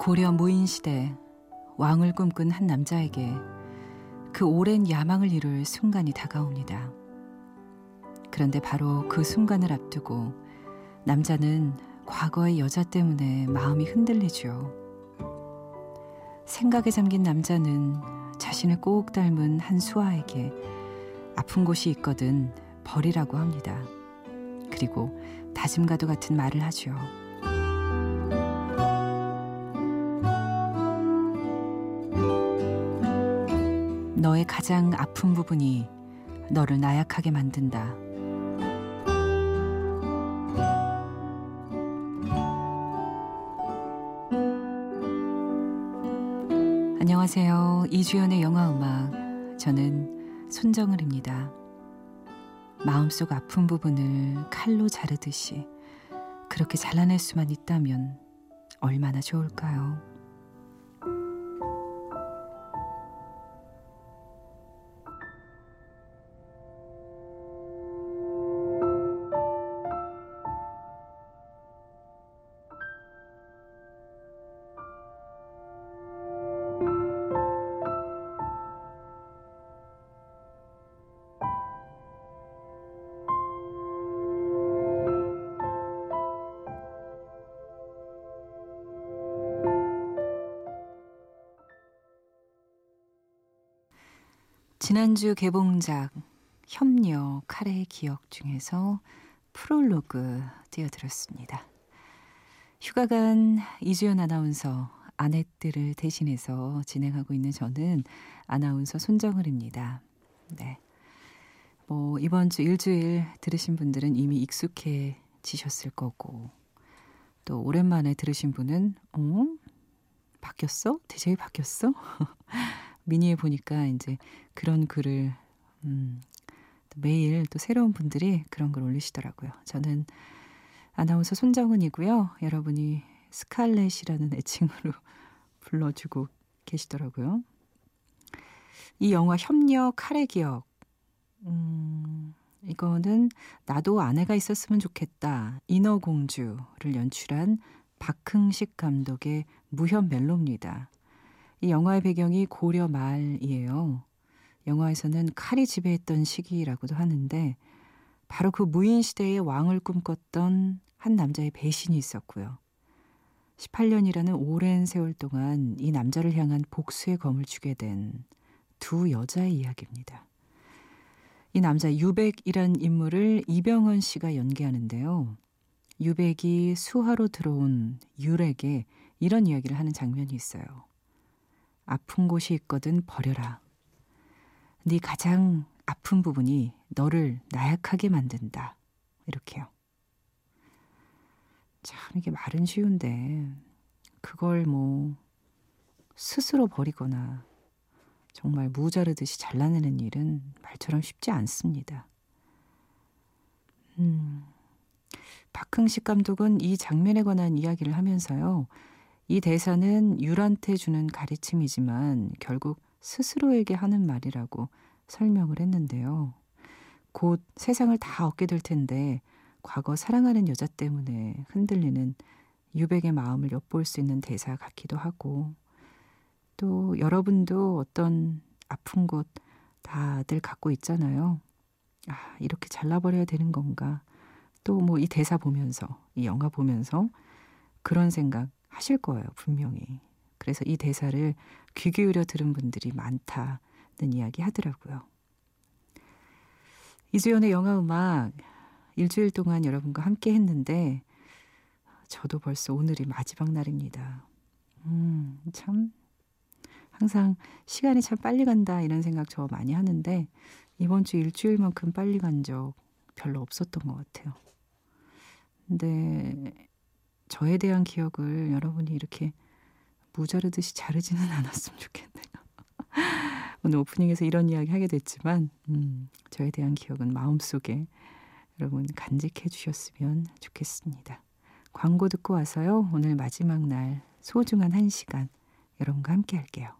고려 무인 시대 왕을 꿈꾼 한 남자에게 그 오랜 야망을 이룰 순간이 다가옵니다. 그런데 바로 그 순간을 앞두고 남자는 과거의 여자 때문에 마음이 흔들리죠. 생각에 잠긴 남자는 자신을 꼭 닮은 한 수아에게 아픈 곳이 있거든 버리라고 합니다. 그리고 다짐과도 같은 말을 하죠. 너의 가장 아픈 부분이 너를 나약하게 만든다. 안녕하세요. 이주연의 영화 음악. 저는 손정을입니다. 마음속 아픈 부분을 칼로 자르듯이 그렇게 잘라낼 수만 있다면 얼마나 좋을까요? 지난주 개봉작 협력 카레의 기억 중에서 프롤로그 띄워드렸습니다. 휴가 간 이주연 아나운서 아내들을 대신해서 진행하고 있는 저는 아나운서 손정을입니다. 네. 뭐 이번 주 일주일 들으신 분들은 이미 익숙해지셨을 거고 또 오랜만에 들으신 분은 어? 바뀌었어? 디제이 바뀌었어? 미니에 보니까 이제 그런 글을 음, 매일 또 새로운 분들이 그런 글 올리시더라고요. 저는 아나운서 손정은이고요. 여러분이 스칼렛이라는 애칭으로 불러주고 계시더라고요. 이 영화 협력 카레 기억. 음, 이거는 나도 아내가 있었으면 좋겠다. 인어공주를 연출한 박흥식 감독의 무협 멜로입니다. 이 영화의 배경이 고려 말이에요. 영화에서는 칼이 지배했던 시기라고도 하는데 바로 그 무인 시대의 왕을 꿈꿨던 한 남자의 배신이 있었고요. 18년이라는 오랜 세월 동안 이 남자를 향한 복수의 검을 쥐게 된 두 여자의 이야기입니다. 이 남자 유백이란 인물을 이병헌 씨가 연기하는데요. 유백이 수하로 들어온 율에게 이런 이야기를 하는 장면이 있어요. 아픈 곳이 있거든 버려라. 네 가장 아픈 부분이 너를 나약하게 만든다. 이렇게요. 참 이게 말은 쉬운데 그걸 뭐 스스로 버리거나 정말 무자르듯이 잘라내는 일은 말처럼 쉽지 않습니다. 음, 박흥식 감독은 이 장면에 관한 이야기를 하면서요. 이 대사는 율한테 주는 가르침이지만 결국 스스로에게 하는 말이라고 설명을 했는데요. 곧 세상을 다 얻게 될 텐데 과거 사랑하는 여자 때문에 흔들리는 유백의 마음을 엿볼 수 있는 대사 같기도 하고 또 여러분도 어떤 아픈 곳 다들 갖고 있잖아요. 아, 이렇게 잘라버려야 되는 건가. 또 뭐 이 대사 보면서, 이 영화 보면서 그런 생각 하실 거예요, 분명히. 그래서 이 대사를 귀 기울여 들은 분들이 많다는 이야기 하더라고요. 이주연의 영화 음악 일주일 동안 여러분과 함께 했는데 저도 벌써 오늘이 마지막 날입니다. 음, 참 항상 시간이 참 빨리 간다 이런 생각 저 많이 하는데 이번 주 일주일만큼 빨리 간 적 별로 없었던 것 같아요. 근데 저에 대한 기억을 여러분이 이렇게 무자르듯이 자르지는 않았으면 좋겠네요. 오늘 오프닝에서 이런 이야기 하게 됐지만 음, 저에 대한 기억은 마음속에 여러분 간직해 주셨으면 좋겠습니다. 광고 듣고 와서요. 오늘 마지막 날 소중한 한 시간 여러분과 함께 할게요.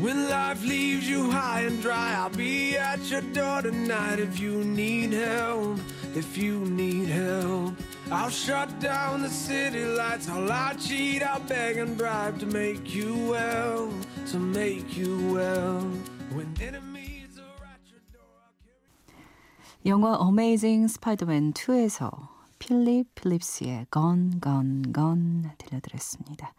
When life leaves you high and dry, I'll be at your door tonight if you need help, if you need help. I'll shut down the city lights. I'll lie, cheat, I'll beg and bribe to make you well, to make you well. When enemies are at your door, I'll carry. 영화 어메이징 스파이더맨 2에서 필립 필립스의 Gone Gone Gone 들려드렸습니다.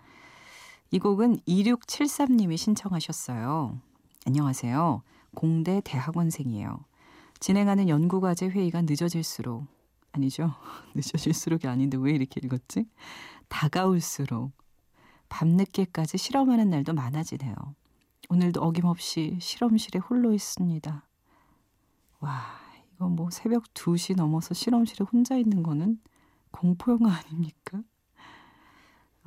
이 곡은 2673님이 신청하셨어요. 안녕하세요. 공대 대학원생이에요. 진행하는 연구과제 회의가 늦어질수록 아니죠. 늦어질수록이 아닌데 왜 이렇게 읽었지? 다가올수록 밤늦게까지 실험하는 날도 많아지네요. 오늘도 어김없이 실험실에 홀로 있습니다. 와, 이거 뭐 새벽 2시 넘어서 실험실에 혼자 있는 거는 공포영화 아닙니까?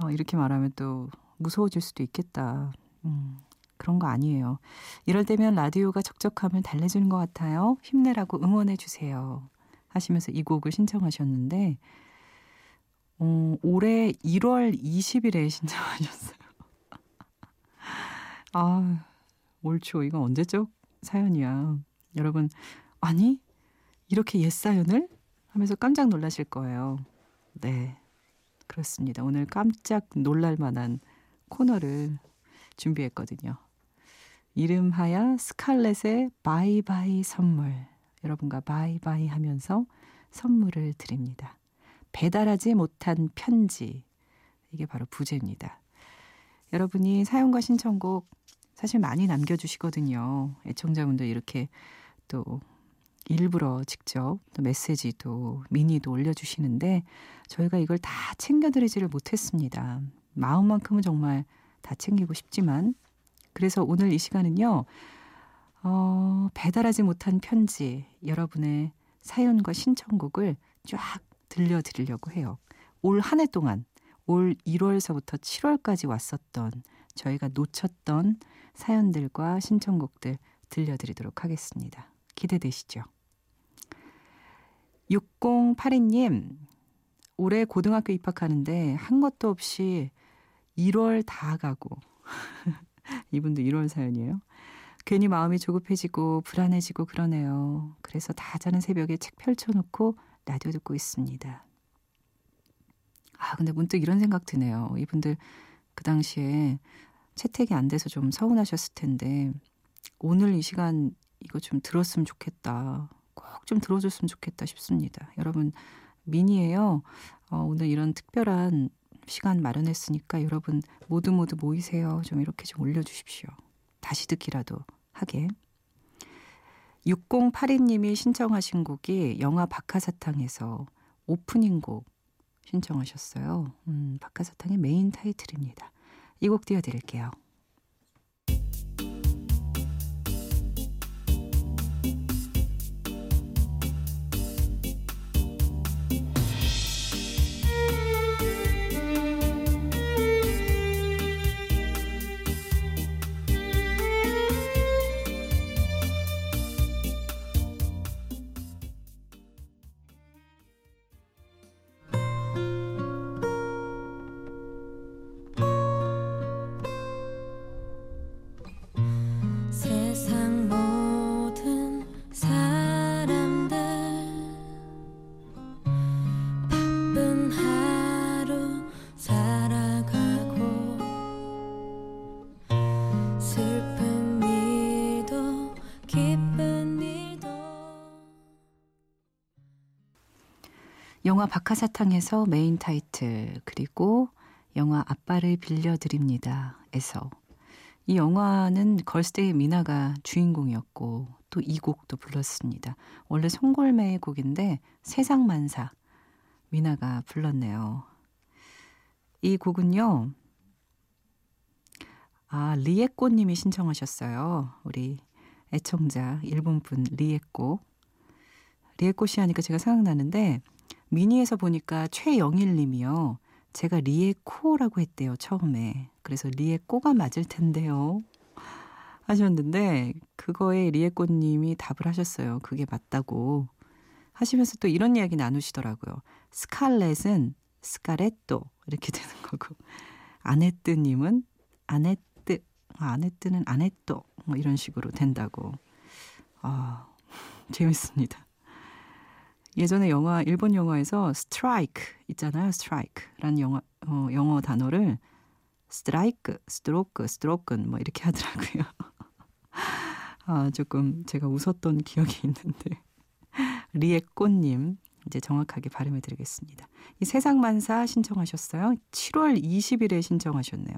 어, 이렇게 말하면 또 무서워질 수도 있겠다. 음, 그런 거 아니에요. 이럴 때면 라디오가 적적함을 달래주는 것 같아요. 힘내라고 응원해 주세요. 하시면서 이 곡을 신청하셨는데, 어, 올해 1월 20일에 신청하셨어요. 아, 옳죠. 이건 언제적 사연이야. 여러분, 아니, 이렇게 옛 사연을? 하면서 깜짝 놀라실 거예요. 네. 그렇습니다. 오늘 깜짝 놀랄 만한 코너를 준비했거든요. 이름하여 스칼렛의 바이바이 선물. 여러분과 바이바이 하면서 선물을 드립니다. 배달하지 못한 편지. 이게 바로 부제입니다. 여러분이 사연과 신청곡 사실 많이 남겨주시거든요. 애청자분들 이렇게 또 일부러 직접 또 메시지도 미니도 올려주시는데 저희가 이걸 다 챙겨드리지를 못했습니다. 마음만큼은 정말 다 챙기고 싶지만 그래서 오늘 이 시간은요. 어, 배달하지 못한 편지 여러분의 사연과 신청곡을 쫙 들려드리려고 해요. 올 한 해 동안 올 1월서부터 7월까지 왔었던 저희가 놓쳤던 사연들과 신청곡들 들려드리도록 하겠습니다. 기대되시죠? 6082님, 올해 고등학교 입학하는데 한 것도 없이 1월 다 가고 이분도 1월 사연이에요. 괜히 마음이 조급해지고 불안해지고 그러네요. 그래서 다 자는 새벽에 책 펼쳐놓고 라디오 듣고 있습니다. 아, 근데 문득 이런 생각 드네요. 이분들 그 당시에 채택이 안 돼서 좀 서운하셨을 텐데 오늘 이 시간 이거 좀 들었으면 좋겠다. 꼭 좀 들어줬으면 좋겠다 싶습니다. 여러분 미니에요. 어, 오늘 이런 특별한 시간 마련했으니까 여러분 모두 모두 모이세요. 좀 이렇게 좀 올려주십시오. 다시 듣기라도 하게. 6082님이 신청하신 곡이 영화 박하사탕에서 오프닝 곡 신청하셨어요. 음, 박하사탕의 메인 타이틀입니다. 이 곡 띄워드릴게요. 영화 박하사탕에서 메인 타이틀 그리고 영화 아빠를 빌려드립니다. 에서 이 영화는 걸스데이 미나가 주인공이었고 또 이 곡도 불렀습니다. 원래 송골매의 곡인데 세상만사 미나가 불렀네요. 이 곡은요. 아 리에꼬 님이 신청하셨어요. 우리 애청자 일본분 리에꼬 리에꼬 씨 하니까 제가 생각나는데 미니에서 보니까 최영일님이요. 제가 리에코라고 했대요 처음에. 그래서 리에꼬가 맞을 텐데요. 하셨는데 그거에 리에꼬님이 답을 하셨어요. 그게 맞다고 하시면서 또 이런 이야기 나누시더라고요. 스칼렛은 스카렛도 이렇게 되는 거고 아네뜨님은 아네뜨 아네뜨는 아네또 뭐 이런 식으로 된다고. 아 재밌습니다. 예전에 영화 일본 영화에서 스트라이크 있잖아요. 스트라이크라는 영어 어, 영어 단어를 스트라이크, 스트로크, 스트로크는 뭐 이렇게 하더라고요. 아, 조금 제가 웃었던 기억이 있는데. 리에꽃님, 이제 정확하게 발음해 드리겠습니다. 이 세상만사 신청하셨어요. 7월 20일에 신청하셨네요.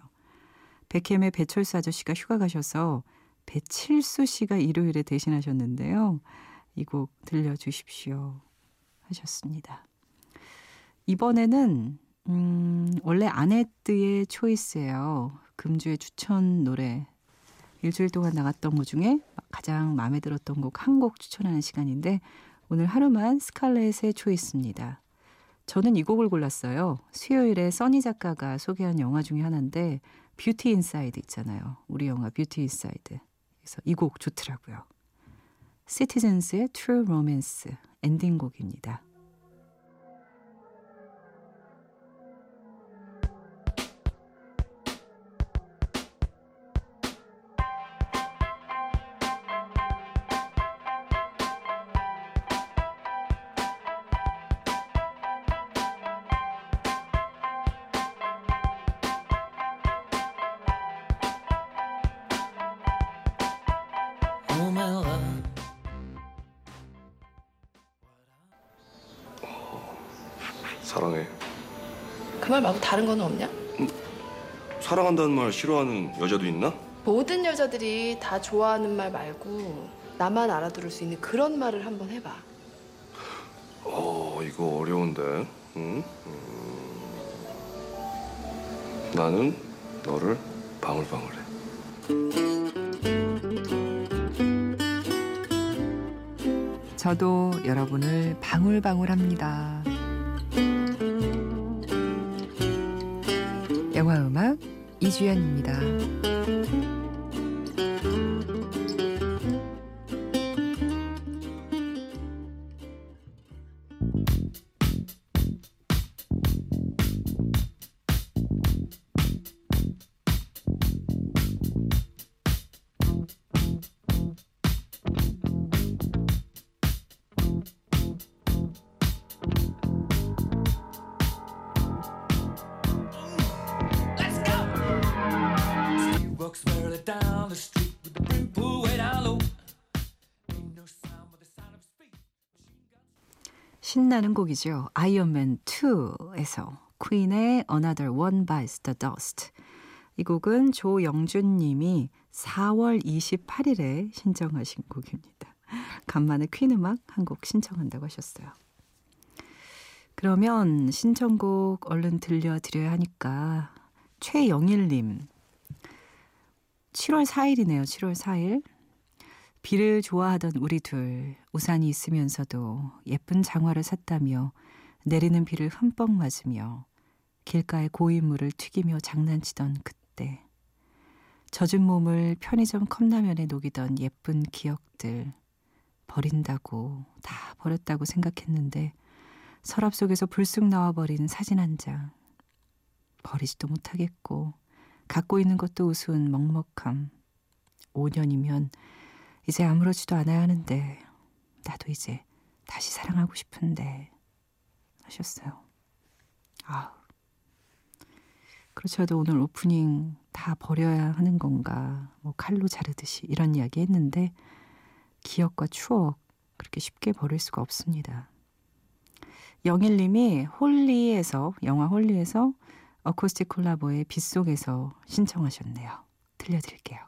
백햄의 배철수 아저씨가 휴가 가셔서 배칠수 씨가 일요일에 대신하셨는데요. 이 곡 들려주십시오. 하셨습니다. 이번에는 음, 원래 아네뜨의 초이스예요. 금주의 추천 노래. 일주일 동안 나갔던 것 중에 가장 마음에 들었던 곡 한 곡 추천하는 시간인데 오늘 하루만 스칼렛의 초이스입니다. 저는 이 곡을 골랐어요. 수요일에 써니 작가가 소개한 영화 중에 하나인데 뷰티 인사이드 있잖아요. 우리 영화 뷰티 인사이드. 그래서 이 곡 좋더라고요. Citizens의 True Romance 엔딩곡입니다. 사랑해. 그 말 말고 다른 거는 없냐? 사랑한다는 말 싫어하는 여자도 있나? 모든 여자들이 다 좋아하는 말 말고 나만 알아들을 수 있는 그런 말을 한번 해봐. 어, 이거 어려운데. 응? 음. 나는 너를 방울방울해. 저도 여러분을 방울방울합니다. 이주연입니다. 신나는 곡이죠. 아이언맨 2에서 퀸의 Another One Bites the Dust. 이 곡은 조영준 님이 4월 28일에 신청하신 곡입니다. 간만에 퀸 음악 한 곡 신청한다고 하셨어요. 그러면 신청곡 얼른 들려드려야 하니까 최영일님 7월 4일이네요. 7월 4일. 비를 좋아하던 우리 둘 우산이 있으면서도 예쁜 장화를 샀다며 내리는 비를 흠뻑 맞으며 길가의 고인물을 튀기며 장난치던 그때. 젖은 몸을 편의점 컵라면에 녹이던 예쁜 기억들 버린다고 다 버렸다고 생각했는데 서랍 속에서 불쑥 나와버린 사진 한 장. 버리지도 못하겠고 갖고 있는 것도 우스운 먹먹함. 5년이면 이제 아무렇지도 않아야 하는데 나도 이제 다시 사랑하고 싶은데 하셨어요. 아우 그렇죠. 오늘 오프닝 다 버려야 하는 건가 뭐 칼로 자르듯이 이런 이야기 했는데 기억과 추억 그렇게 쉽게 버릴 수가 없습니다. 영일님이 홀리에서 영화 홀리에서 어쿠스틱 콜라보의 빗속에서 신청하셨네요. 들려드릴게요.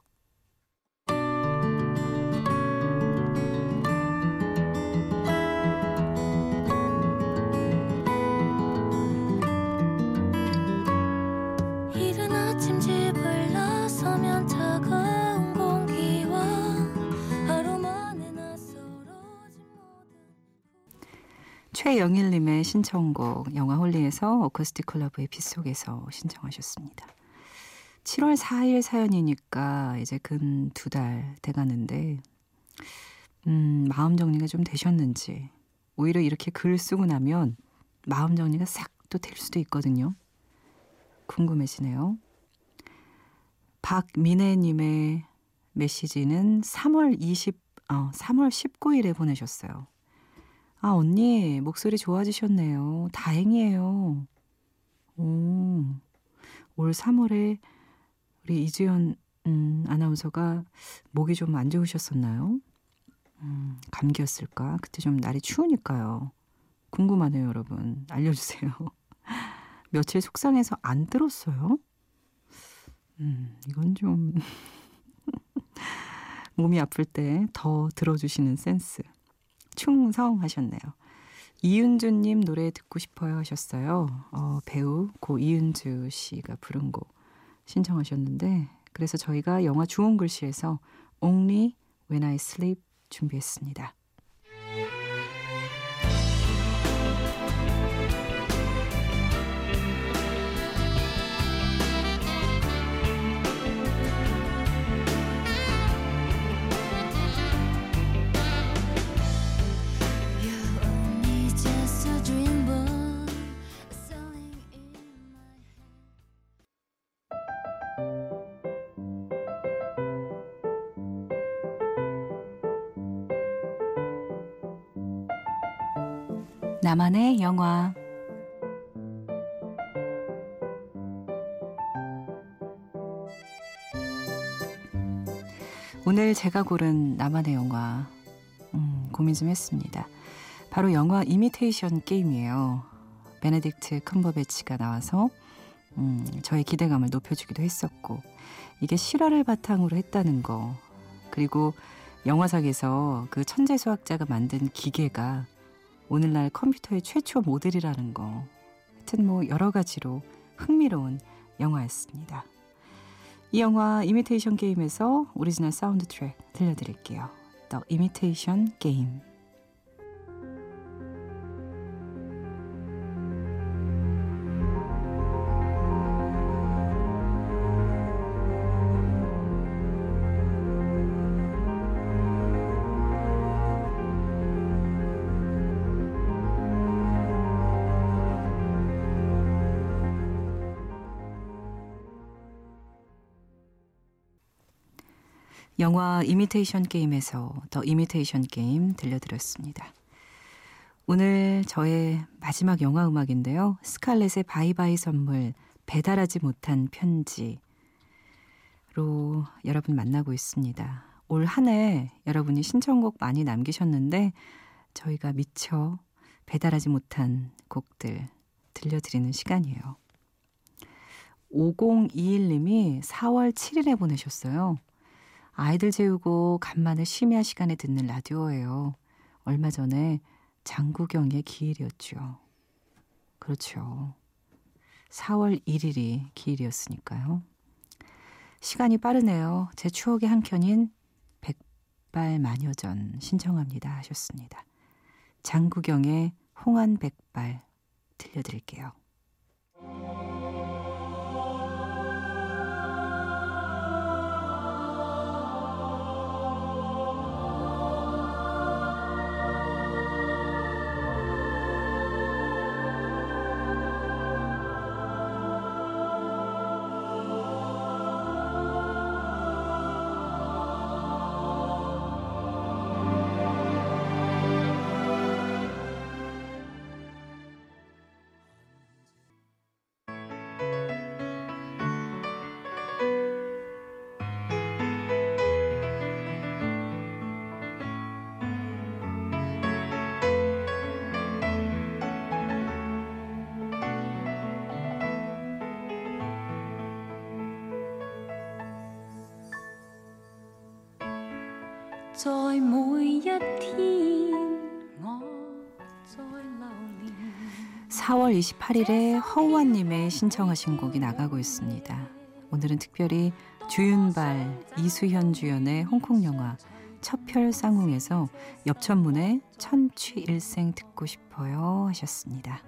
최영일님의 신청곡 영화 홀리에서 어쿠스틱 콜라보의 빗속에서 신청하셨습니다. 7월 4일 사연이니까 이제 근 두 달 돼가는데 음, 마음 정리가 좀 되셨는지 오히려 이렇게 글 쓰고 나면 마음 정리가 싹 또 될 수도 있거든요. 궁금해지네요. 박민혜님의 메시지는 3월 20, 어, 3월 19일에 보내셨어요. 아, 언니, 목소리 좋아지셨네요. 다행이에요. 오, 올 3월에 우리 이주연 음, 아나운서가 목이 좀 안 좋으셨었나요? 음, 감기였을까? 그때 좀 날이 추우니까요. 궁금하네요, 여러분. 알려주세요. 며칠 속상해서 안 들었어요? 음, 이건 좀 몸이 아플 때 더 들어주시는 센스. 충성하셨네요. 이윤주님 노래 듣고 싶어요 하셨어요. 어, 배우 고 이윤주 씨가 부른 곡 신청하셨는데 그래서 저희가 영화 주홍 글씨에서 Only When I Sleep 준비했습니다. 나만의 영화 오늘 제가 고른 나만의 영화 음, 고민 좀 했습니다. 바로 영화 이미테이션 게임이에요. 베네딕트 컴버배치가 나와서 음, 저의 기대감을 높여주기도 했었고 이게 실화를 바탕으로 했다는 거 그리고 영화상에서 그 천재 수학자가 만든 기계가 오늘날 컴퓨터의 최초 모델이라는 거 하여튼 뭐 여러 가지로 흥미로운 영화였습니다. 이 영화 이미테이션 게임에서 오리지널 사운드 트랙 들려드릴게요. The Imitation Game 영화 이미테이션 게임에서 The Imitation Game 들려드렸습니다. 오늘 저의 마지막 영화 음악인데요. 스칼렛의 바이바이 선물 배달하지 못한 편지로 여러분 만나고 있습니다. 올 한 해 여러분이 신청곡 많이 남기셨는데 저희가 미처 배달하지 못한 곡들 들려드리는 시간이에요. 5021님이 4월 7일에 보내셨어요. 아이들 재우고 간만에 심야 시간에 듣는 라디오예요. 얼마 전에 장구경의 기일이었죠. 그렇죠. 4월 1일이 기일이었으니까요. 시간이 빠르네요. 제 추억의 한 켠인 백발 마녀전 신청합니다 하셨습니다. 장구경의 홍한 백발 들려드릴게요. 在每一天，我在流連。 4월 28일에 허우환님의 신청하신 곡이 나가고 있습니다. 오늘은 특별히 주윤발, 이수현 주연의 홍콩 영화 첩혈 쌍웅에서 옆천문의 천취일생 듣고 싶어요 하셨습니다.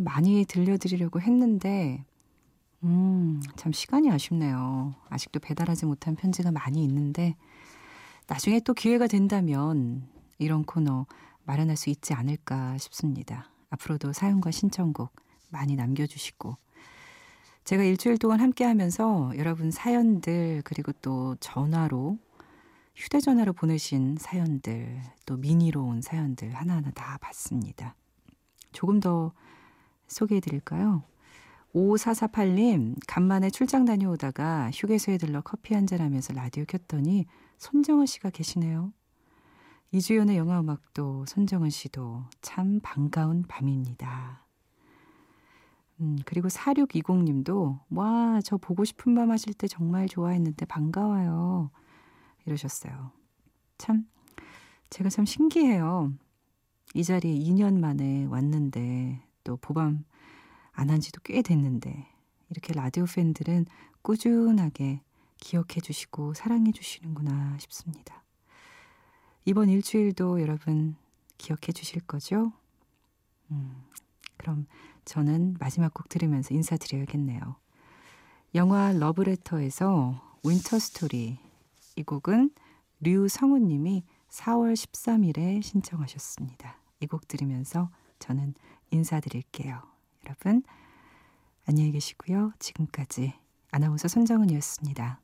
많이 들려드리려고 했는데 음, 참 시간이 아쉽네요. 아직도 배달하지 못한 편지가 많이 있는데 나중에 또 기회가 된다면 이런 코너 마련할 수 있지 않을까 싶습니다. 앞으로도 사연과 신청곡 많이 남겨주시고 제가 일주일 동안 함께 하면서 여러분 사연들 그리고 또 전화로 휴대전화로 보내신 사연들 또 미니로 온 사연들 하나하나 다 봤습니다. 조금 더 소개해 드릴까요? 5448님, 간만에 출장 다녀오다가 휴게소에 들러 커피 한 잔 하면서 라디오 켰더니 손정은 씨가 계시네요. 이주연의 영화 음악도 손정은 씨도 참 반가운 밤입니다. 음, 그리고 4620님도 와, 저 보고 싶은 밤 하실 때 정말 좋아했는데 반가워요. 이러셨어요. 참, 제가 참 신기해요. 이 자리에 2년 만에 왔는데 또 보밤 안 한 지도 꽤 됐는데 이렇게 라디오 팬들은 꾸준하게 기억해 주시고 사랑해 주시는구나 싶습니다. 이번 일주일도 여러분 기억해 주실 거죠? 음, 그럼 저는 마지막 곡 들으면서 인사드려야겠네요. 영화 러브레터에서 Winter Story 이 곡은 류성우 님이 4월 13일에 신청하셨습니다. 이 곡 들으면서 저는 인사드릴게요. 여러분 안녕히 계시고요. 지금까지 아나운서 손정은이었습니다.